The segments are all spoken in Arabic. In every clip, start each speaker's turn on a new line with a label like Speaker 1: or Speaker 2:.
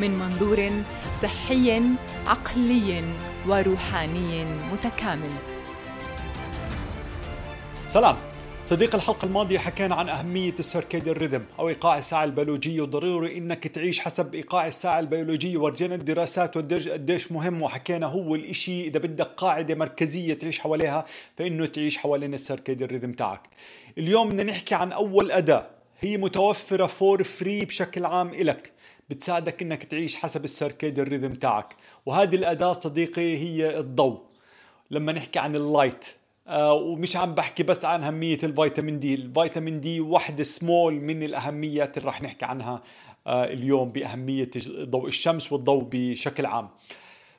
Speaker 1: من منظور صحي عقلي وروحاني متكامل.
Speaker 2: سلام. صديق الحلقة الماضية حكينا عن أهمية السيركيديان ريذم أو إيقاع الساعة البيولوجية وضروري إنك تعيش حسب إيقاع الساعة البيولوجية ورجينا الدراسات قديش مهم وحكينا هو الإشي إذا بدك قاعدة مركزية تعيش حواليها فإنه تعيش حوالين السيركيديان ريذم تاعك. اليوم بدنا نحكي عن أول أداة هي متوفرة for free بشكل عام إلك. بتساعدك إنك تعيش حسب ال circadian rhythm تاعك. وهذه الأداة صديقي هي الضوء. لما نحكي عن ال light آه ومش عم بحكي بس عن أهمية الفيتامين دي. الفيتامين دي واحدة سمول من الأهميات اللي راح نحكي عنها آه اليوم بأهمية ضوء الشمس والضوء بشكل عام.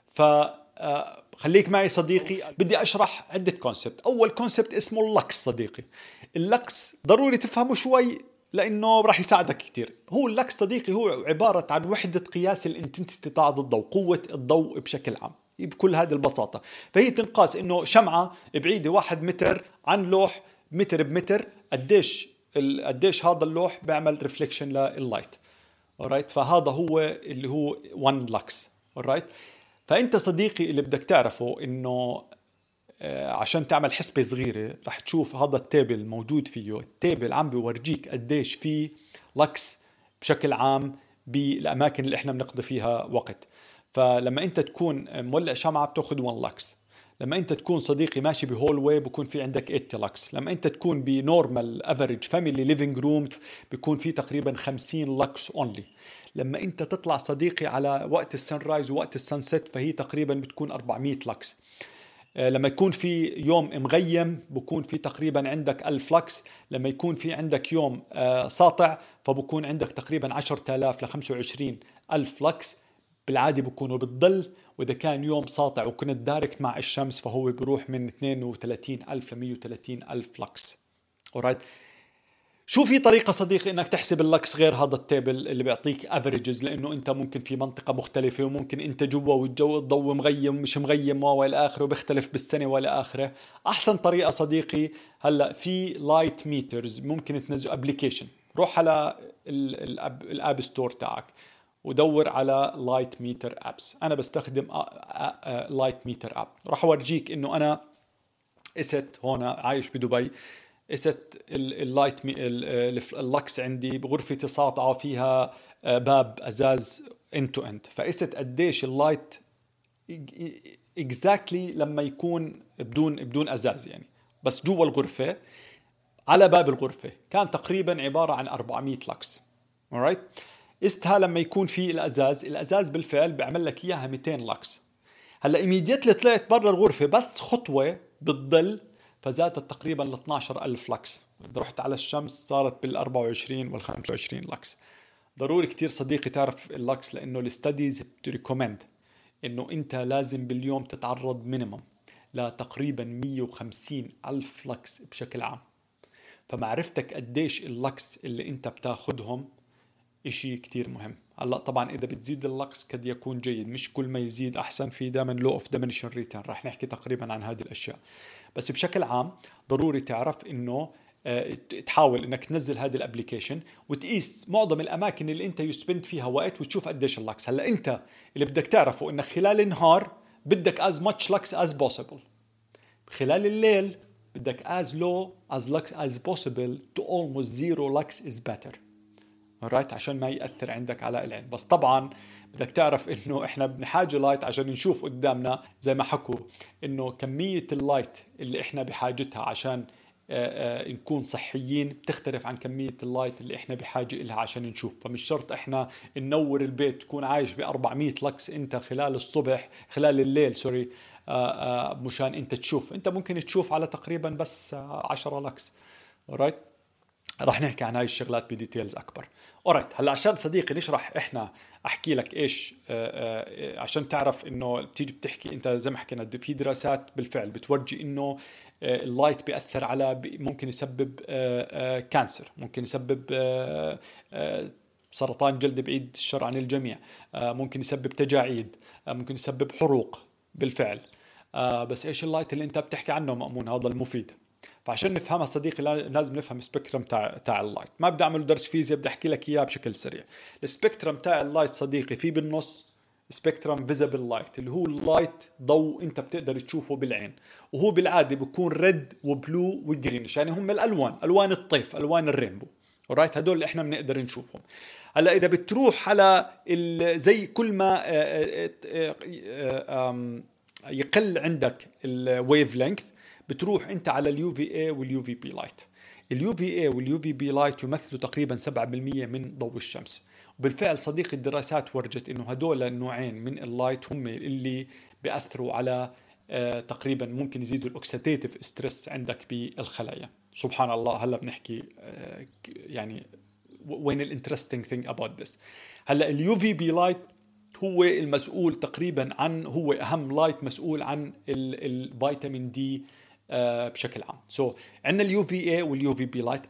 Speaker 2: ف آه خليك معي صديقي. بدي أشرح عدة concept أول concept اسمه اللكس صديقي. اللكس ضروري تفهمه شوي. لأنه راح يساعدك كثير هو اللكس صديقي هو عبارة عن وحدة قياس ال intensity تاع الضوء قوة الضوء بشكل عام. بكل هذه البساطة. فهي تنقاس إنه شمعة بعيدة واحد متر عن لوح متر بمتر قديش قديش هذا اللوح بيعمل reflection لل light alright فهذا هو اللي هو 1 lux alright فأنت صديقي اللي بدك تعرفه إنه عشان تعمل حسبة صغيرة رح تشوف هذا ال table موجود فيه. ال table عم بورجيك قديش في لكس بشكل عام بالأماكن اللي إحنا بنقضي فيها وقت. فلما أنت تكون مولع شمعة بتأخذ 1 لكس. لما أنت تكون صديقي ماشي ب hallway بكون في عندك 80 لكس. لما أنت تكون ب normal average family living room بيكون في تقريبا 50 lux only لما أنت تطلع صديقي على وقت ال sunrise ووقت ال sunset فهي تقريبا بتكون 400 لكس. آه، لما يكون في يوم مغيم بكون في تقريبا عندك ألف لكس. لما يكون في عندك يوم آه، ساطع فبكون عندك تقريبا 10000 ل 25 ألف لكس. بالعادة بكونوا بالظل. وإذا كان يوم ساطع وكنت direct مع الشمس فهو بيروح من 32 ألف ل 130 ألف lux. Alright شو في طريقة صديقي إنك تحسب اللكس غير هذا ال table اللي بيعطيك averages لأنه أنت ممكن في منطقة مختلفة وممكن أنت جوا والجو الضوء مغيم مش مغيم والى آخره وبيختلف بالسنة والى آخره. أحسن طريقة صديقي هلأ في light meters ممكن تنزل application روح على ال App Store تاعك ودور على light meter apps أنا بستخدم light meter app راح أورجيك إنه أنا است هون عايش بدبي. إست ال light ال lux عندي بغرفتي ساطعة فيها آه، باب أزاز end to end فقست قديش ال light exactly لما يكون بدون بدون أزاز يعني. بس جوا الغرفة على باب الغرفة كان تقريبا عبارة عن 400 lux alright استها لما يكون في الأزاز الأزاز بالفعل بيعمل لك إياها 200 لكس هلأ immediately طلعت برا الغرفة بس خطوة بالظل فزادت تقريبا ل 12000 لكس. إذا رحت على الشمس صارت بال 24 وال 25 لكس. ضروري كتير صديقي تعرف اللكس لأنه ال studies بت recommend إنه أنت لازم باليوم تتعرض minimum لتقريبا 150 ألف لكس بشكل عام. فمعرفتك قديش اللكس اللي أنت بتاخدهم إشي كتير مهم. هلأ طبعا إذا بتزيد اللكس قد يكون جيد. مش كل ما يزيد أحسن. في دائما law of return رح نحكي تقريبا عن هذه الأشياء. بس بشكل عام ضروري تعرف إنه آه، تحاول إنك تنزل هذه ال application وتقيس معظم الأماكن اللي أنت ي spend فيها وقت وتشوف قديش اللكس هلأ أنت اللي بدك تعرفه إنك خلال النهار بدك as much lux as possible. خلال الليل بدك as low as lux as possible to almost zero lux is better. right عشان ما يأثر عندك على العين بس طبعا بدك تعرف إنه إحنا بنحاجة light عشان نشوف قدامنا زي ما حكوا إنه كمية ال light اللي إحنا بحاجتها عشان آه، آه، نكون صحيين بتختلف عن كمية اللايت اللي إحنا بحاجة لها عشان نشوف. فمش شرط إحنا ننور البيت تكون عايش ب 400 لكس أنت خلال الصبح خلال الليل sorry آه، مشان أنت تشوف. أنت ممكن تشوف على تقريبا بس 10 lux. right رح نحكي عن هاي الشغلات ب details أكبر. alright هلأ عشان صديقي نشرح إحنا أحكي لك إيش آه، آه، عشان تعرف إنه بتيجي بتحكي أنت زي ما حكينا في دراسات بالفعل بتورجي إنه آه، ال light بيأثر على ممكن يسبب cancer ممكن يسبب سرطان جلد بعيد الشر عن الجميع ممكن يسبب تجاعيد ممكن يسبب حروق بالفعل بس إيش ال light اللي أنت بتحكي عنه مأمون؟ هذا المفيد. فعشان نفهمها صديقي لازم نفهم spectrum تاع تاع ال light ما بدي أعمل درس فيزياء بدي أحكي لك إياه بشكل سريع. ال spectrum تاع ال light صديقي في بالنص spectrum visible light اللي هو ال light ضوء أنت بتقدر تشوفه بالعين. وهو بالعادة بيكون red و blue و greenish يعني هم الألوان ألوان الطيف ألوان ال rainbow. right هدول اللي إحنا بنقدر نشوفهم. هلأ إذا بتروح على زي كل ما آه، آه، آه، يقل عندك ال wavelength بتروح أنت على ال UVA وال UVB light ال UVA وال UVB light يمثلوا تقريبا 7% من ضوء الشمس. وبالفعل صديقي الدراسات ورجت إنه هدول النوعين من ال light هم اللي بيأثروا على آه تقريبا ممكن يزيدوا ال oxidative stress عندك بالخلايا. سبحان الله هلا بنحكي آه يعني وين ال interesting thing about this هلا ال UVB light هو المسؤول تقريبا عن هو أهم light مسؤول عن الفيتامين D بشكل عام. so, so, عندنا ال UVA وال UVB light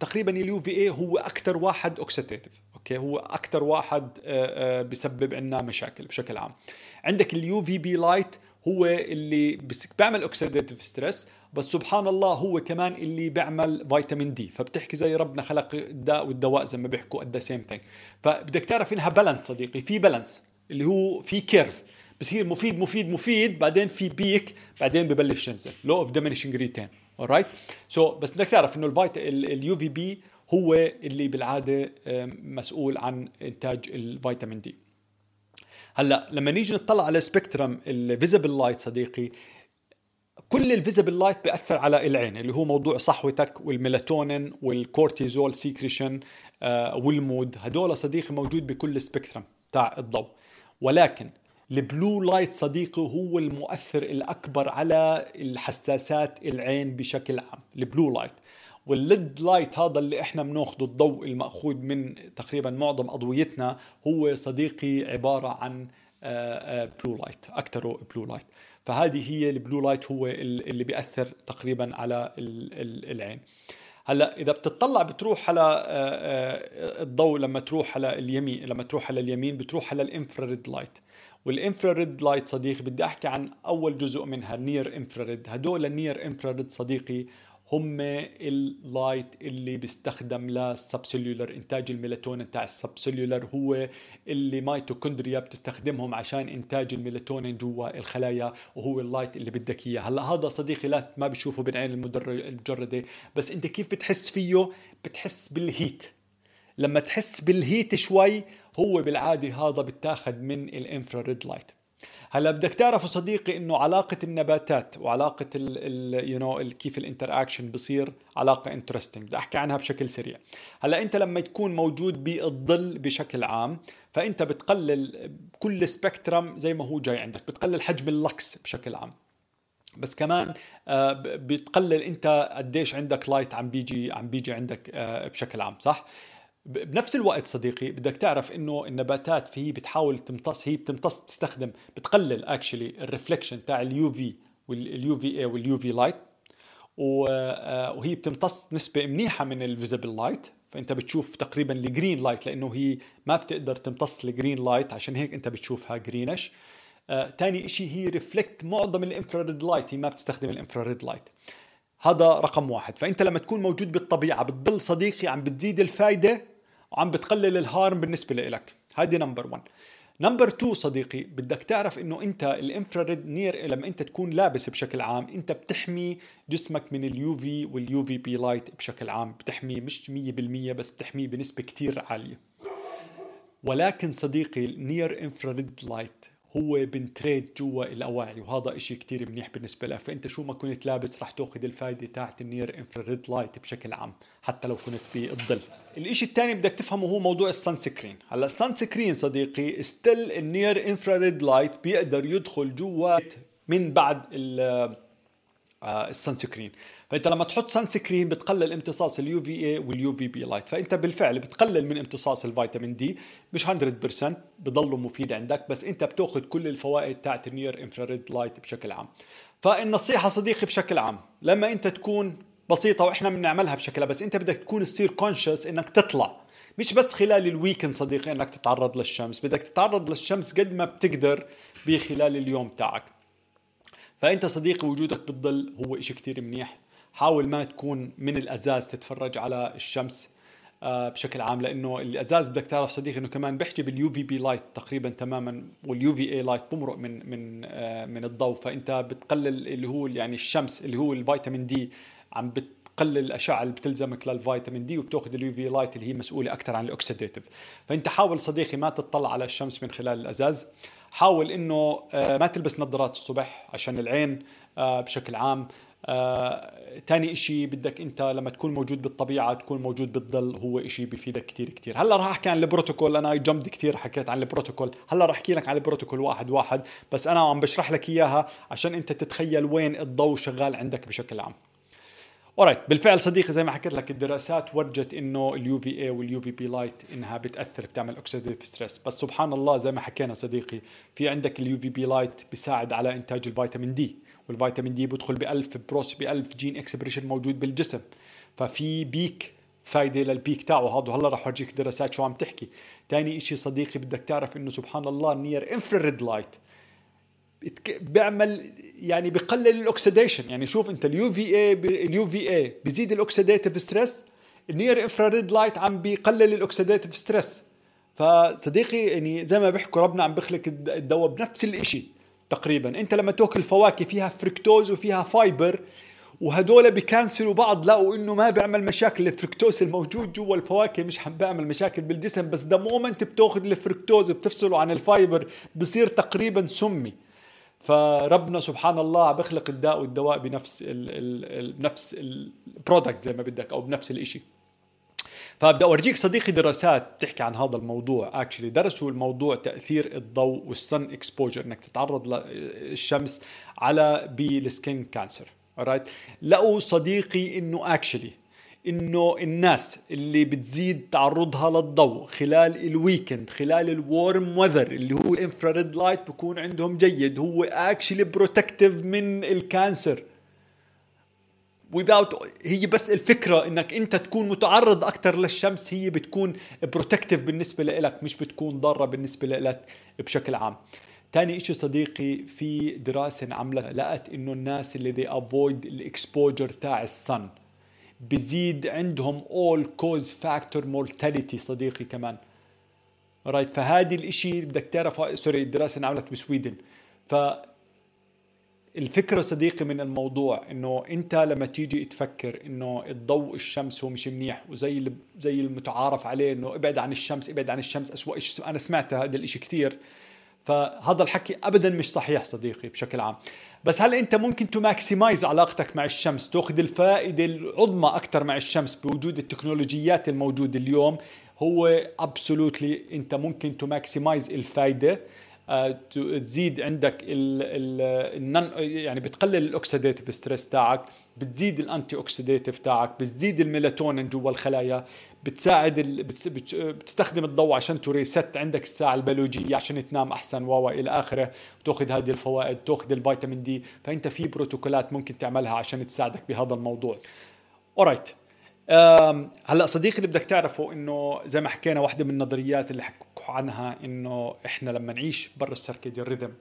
Speaker 2: تقريبا ال UVA هو أكثر واحد oxidative okay؟ هو أكثر واحد آه، آه، بسبب عندنا مشاكل بشكل عام. عندك ال UVB light هو اللي بيعمل oxidative stress بس سبحان الله هو كمان اللي بيعمل فيتامين D فبتحكي زي ربنا خلق الداء والدواء زي ما بيحكوا at the same thing فبدك تعرف إنها balance صديقي في balance اللي هو في curve بصير مفيد مفيد مفيد بعدين في peak بعدين ببلش ينزل law of diminishing return alright so بس بدك تعرف إنه الفيتا ال UVB هو اللي بالعادة مسؤول عن إنتاج الفيتامين D هلأ لما نيجي نطلع على spectrum ال visible light صديقي كل ال visible light بيأثر على العين اللي هو موضوع صحوتك والميلاتونين والكورتيزول secretion آه، وال mood. هدول صديقي موجود بكل spectrum تاع الضوء. ولكن ال blue light صديقي هو المؤثر الأكبر على الحساسات العين بشكل عام ال blue light. وال LED light هذا اللي إحنا بناخذه الضوء المأخوذ من تقريبا معظم أضويتنا هو صديقي عبارة عن blue light أكثره blue light فهذه هي ال blue light هو اللي بيأثر تقريبا على العين. هلأ إذا بتطلع بتروح على آه، آه، الضوء لما تروح على اليمين لما تروح على اليمين بتروح على ال infrared light. وال infrared light صديقي بدي أحكي عن أول جزء منها ال near infrared هدول ال near infrared صديقي هم ال light اللي بيستخدم لل subcellular إنتاج الميلاتونين تاع ال subcellular هو اللي ميتوكوندريا بتستخدمهم عشان إنتاج الميلاتونين جوا الخلايا وهو ال light اللي بدك إياه. هلأ هذا صديقي لا ما بتشوفه بالعين المجرده بس أنت كيف بتحس فيه؟ بتحس بال heat لما تحس بال heat شوي هو بالعادة هذا بتاخذ من ال infrared light. هلا بدك تعرفوا صديقي إنه علاقة النباتات وعلاقة ال you know كيف ال interaction بصير علاقة interesting بدي أحكي عنها بشكل سريع. هلا أنت لما تكون موجود بالظل بشكل عام فأنت بتقلل كل spectrum زي ما هو جاي عندك. بتقلل حجم اللكس بشكل عام. بس كمان آه، بتقلل أنت قديش عندك light عم بيجي عم بيجي عندك آه، بشكل عام صح؟ بنفس الوقت صديقي بدك تعرف إنه النباتات في بتحاول تمتص هي بتمتص تستخدم بتقلل actually ال reflection تاع ال UV وال UVA وال UV light وهي بتمتص نسبة منيحة من ال visible light فأنت بتشوف تقريبا ال green light لأنه هي ما بتقدر تمتص ال green light عشان هيك أنت بتشوفها greenish آه، تاني شيء هي reflect معظم ال infrared light هي ما بتستخدم ال infrared light هذا رقم واحد. فأنت لما تكون موجود بالطبيعة بتضل صديقي عم بتزيد الفائده وعم بتقلل ال harm بالنسبة لإلك. هذه number 1 number 2 صديقي بدك تعرف إنه أنت ال infrared near لما أنت تكون لابس بشكل عام أنت بتحمي جسمك من ال UV وال UVB light بشكل عام. بتحميه مش 100% بس بتحميه بنسبة كتير عالية. ولكن صديقي ال near infrared light هو ب penetrate جوا الأواعي وهذا إشي كتير منيح بالنسبة له. فأنت شو ما كنت لابس رح تأخذ الفائده تاعت ال near infrared light بشكل عام حتى لو كنت بالظل. الإشي الثاني بدك تفهمه هو موضوع ال sunscreen هلأ ال sunscreen صديقي still ال near infrared light بيقدر يدخل جوا من بعد ال sunscreen فإنت لما تحط sunscreen بتقلل امتصاص ال UVA وال UVB light فإنت بالفعل بتقلل من امتصاص الفيتامين D مش 100% بضله مفيد عندك بس إنت بتأخذ كل الفوائد تاعت ال near infrared light بشكل عام. فالنصيحه صديقي بشكل عام لما إنت تكون بسيطة وإحنا بنعملها بشكل بس إنت بدك تكون تصير conscious إنك تطلع. مش بس خلال ال weekend صديقي إنك تتعرض للشمس بدك تتعرض للشمس قد ما بتقدر بخلال اليوم تاعك. فإنت صديقي وجودك بالظل هو إشي كتير منيح. حاول ما تكون من الأزاز تتفرج على الشمس آه، بشكل عام لأنه الأزاز بدك تعرف صديقي إنه كمان بيحجب ال UVB light تقريبا تماما وال UVA light بمرق من من آه، من الضوء. فأنت بتقلل اللي هو يعني الشمس اللي هو الفيتامين D عم بتقلل الأشعة اللي بتلزمك للفيتامين D وبتأخذ ال UV light اللي هي مسؤولة أكثر عن ال oxidative فأنت حاول صديقي ما تطلع على الشمس من خلال الأزاز. حاول إنه آه، ما تلبس نظارات الصبح عشان العين بشكل عام. آه، تاني إشي بدك أنت لما تكون موجود بالطبيعة تكون موجود بالظل هو إشي بفيدك كتير كتير. هلأ راح أحكي عن البروتوكول أنا جمد كتير حكيت عن البروتوكول. هلأ راح أحكي لك عن البروتوكول واحد واحد بس أنا عم بشرح لك إياها عشان أنت تتخيل وين الضوء شغال عندك بشكل عام. alright بالفعل صديقي زي ما حكيت لك الدراسات ورجت إنه ال UVA وال UVB light إنها بتأثر بتعمل oxidative stress بس سبحان الله زي ما حكينا صديقي في عندك ال UVB light بيساعد على إنتاج الفيتامين دي والفيتامين دي بدخل ب 1000 process ب 1000 gene expression موجود بالجسم. ففي بيك فايدة للبيك تاعه. هذا هلا رح أورجيك دراسات شو عم تحكي. ثاني شيء صديقي بدك تعرف إنه سبحان الله near infrared light بيعمل يعني بقلل ال oxidation يعني شوف انت ال UVA ال UVA بيزيد ال oxidative stress ال near infrared light عم بيقلل ال oxidative stress. فصديقي يعني زي ما بيحكوا ربنا عم بخلق الدواء بنفس الشيء تقريبا. انت لما تاكل فواكه فيها فركتوز وفيها fiber وهدول بيكنسلوا بعض لقوا انه ما بيعمل مشاكل الفركتوز الموجود جوا الفواكه مش عم بيعمل مشاكل بالجسم بس the moment بتاخذ الفركتوز بتفصله عن ال fiber بصير تقريبا سمي. فربنا سبحان الله بخلق الداء والدواء بنفس ال ال ال بنفس ال product زي ما بدك أو بنفس الشيء فبدي أورجيك صديقي دراسات بتحكي عن هذا الموضوع. Actually درسوا الموضوع تأثير الضوء وال sun exposure إنك تتعرض للشمس على بال skin cancer right لقوا صديقي إنه actually إنه الناس اللي بتزيد تعرضها للضوء خلال ال weekend خلال ال warm weather اللي هو ال infrared light بكون عندهم جيد هو actually protective من ال cancer without هي بس الفكرة إنك أنت تكون متعرض أكثر للشمس هي بتكون protective بالنسبة لك مش بتكون ضارة بالنسبة لك بشكل عام. تاني إشي صديقي في دراسة انعملت لقت إنه الناس اللي they avoid ال exposure تاع ال sun بزيد عندهم all cause factor mortality صديقي كمان. Right فهذه الإشي بدك تعرف sorry الدراسة انعملت بسويدن. ف الفكرة صديقي من الموضوع إنه أنت لما تيجي تفكر إنه الضوء الشمس هو مش منيح وزي زي المتعارف عليه إنه ابعد عن الشمس ابعد عن الشمس اسوء شيء أنا سمعت هذا الإشي كثير فهذا الحكي ابدا مش صحيح صديقي بشكل عام. بس هل أنت ممكن to maximize علاقتك مع الشمس؟ تأخذ الفائدة العظمى أكثر مع الشمس بوجود التكنولوجيات الموجودة اليوم؟ هو absolutely أنت ممكن to maximize الفائده آه، تزيد عندك ال يعني بتقلل ال oxidative stress تاعك بتزيد ال anti oxidative تاعك بتزيد الميلاتونين جوا الخلايا. بتساعد ال... بتستخدم الضوء عشان ت reset عندك الساعة البيولوجية عشان تنام أحسن و إلى آخره. وتاخذ هذه الفوائد تأخذ الفيتامين دي. فأنت في بروتوكولات ممكن تعملها عشان تساعدك بهذا الموضوع. Alright هلا صديقي اللي بدك تعرفه إنه زي ما حكينا واحدة من النظريات اللي حكوا عنها إنه إحنا لما نعيش برا ال circadian rhythm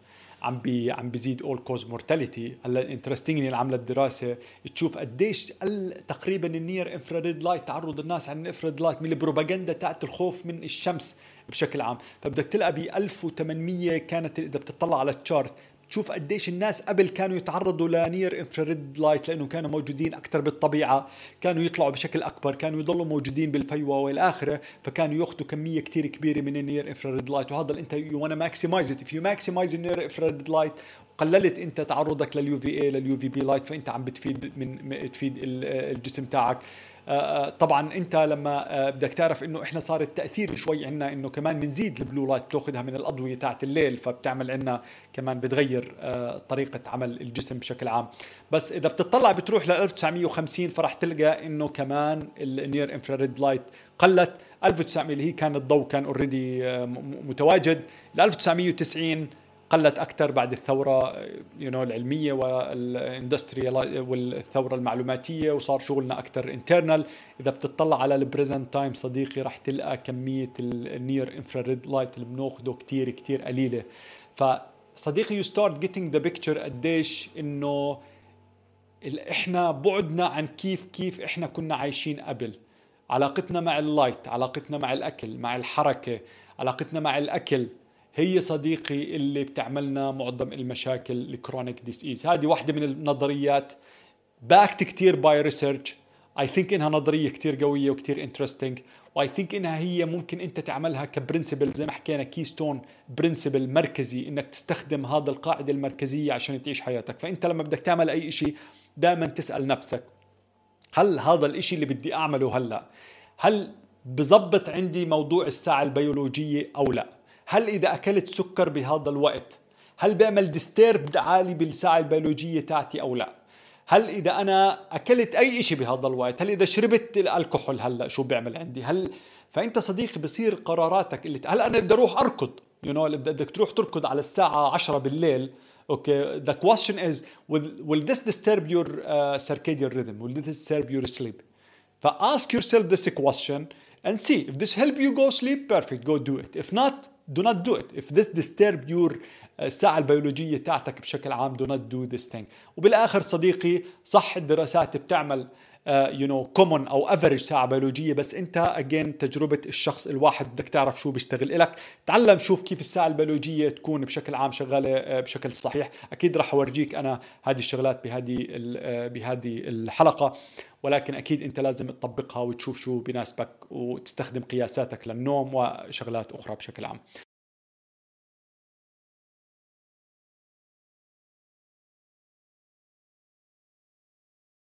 Speaker 2: عم بي عم بيزيد all cause mortality هلا interestingly اللي عملت دراسة تشوف قديش قل تقريبا ال near infrared light تعرض الناس عن ال infrared light من البروباغندا تاعت الخوف من الشمس بشكل عام. فبدك تلقى ب 1800 كانت إذا بتطلع على ال chart تشوف قديش الناس قبل كانوا يتعرضوا ل near infrared light لأنه كانوا موجودين أكثر بالطبيعة كانوا يطلعوا بشكل أكبر كانوا يضلوا موجودين بالفيوة والى اخره فكانوا يأخذوا كمية كثير كبيرة من ال near infrared light وهذا أنت you wanna maximize it you maximize ال near infrared light قللت أنت تعرضك لل UVA لل UVB light فأنت عم بتفيد من تفيد الجسم تاعك. طبعا أنت لما بدك تعرف إنه إحنا صار التأثير شوي عندنا إنه كمان بنزيد ال blue light بتأخذها من الأضوية تاعت الليل فبتعمل عندنا كمان بتغير طريقة عمل الجسم بشكل عام. بس إذا بتطلع بتروح ل 1950 فراح تلقى إنه كمان ال near infrared light قلت. 1900 اللي هي كان الضوء كان already متواجد. ل 1990 قلت أكثر بعد الثورة you know العلمية وال industrial والثورة المعلوماتية وصار شغلنا أكثر internal إذا بتطلع على ال present time صديقي راح تلقى كمية ال near infrared light اللي بناخذه كثير كثير قليلة. فصديقي you start getting the picture قديش إنه إحنا بعدنا عن كيف كيف إحنا كنا عايشين قبل. علاقتنا مع ال light علاقتنا مع الأكل مع الحركة علاقتنا مع الأكل. هي صديقي اللي بتعملنا معظم المشاكل ال chronic disease هذه واحدة من النظريات. Backed كتير by research I think إنها نظرية كتير قوية وكتير interesting و I think إنها هي ممكن أنت تعملها ك principle زي ما حكينا keystone principle مركزي إنك تستخدم هذا القاعدة المركزية عشان تعيش حياتك. فأنت لما بدك تعمل أي شيء دائما تسأل نفسك هل هذا الإشي اللي بدي أعمله هلأ؟ هل بزبط عندي موضوع الساعة البيولوجية أو لا؟ هل إذا أكلت سكر بهذا الوقت هل بيعمل ديستيرب عالي بالساعة البيولوجية تاعتي أو لا؟ هل إذا أنا أكلت أي شيء بهذا الوقت هل إذا شربت الكحول هلا شو بيعمل عندي؟ هل فأنت صديقي بصير قراراتك اللي هل أنا بدي أروح أركض؟ You know, بدك تروح تركض على الساعة 10 بالليل okay. The question is will, will this disturb your uh, circadian rhythm? Will this disturb your sleep? فask yourself this question and see. If this help you go sleep perfect. Go do it. If not do not do it. If this disturb your الساعة البيولوجية تاعتك بشكل عام do not do this thing. وبالآخر صديقي صح الدراسات بتعمل يو نو كومون أو افريج ساعة بيولوجيه بس أنت اجين تجربة الشخص الواحد بدك تعرف شو بيشتغل لك تعلم شوف كيف الساعة البيولوجية تكون بشكل عام شغالة آه، بشكل صحيح. أكيد راح أورجيك أنا هذه الشغلات بهذه آه، بهذه الحلقة. ولكن أكيد أنت لازم تطبقها وتشوف شو بناسبك وتستخدم قياساتك للنوم وشغلات أخرى بشكل عام.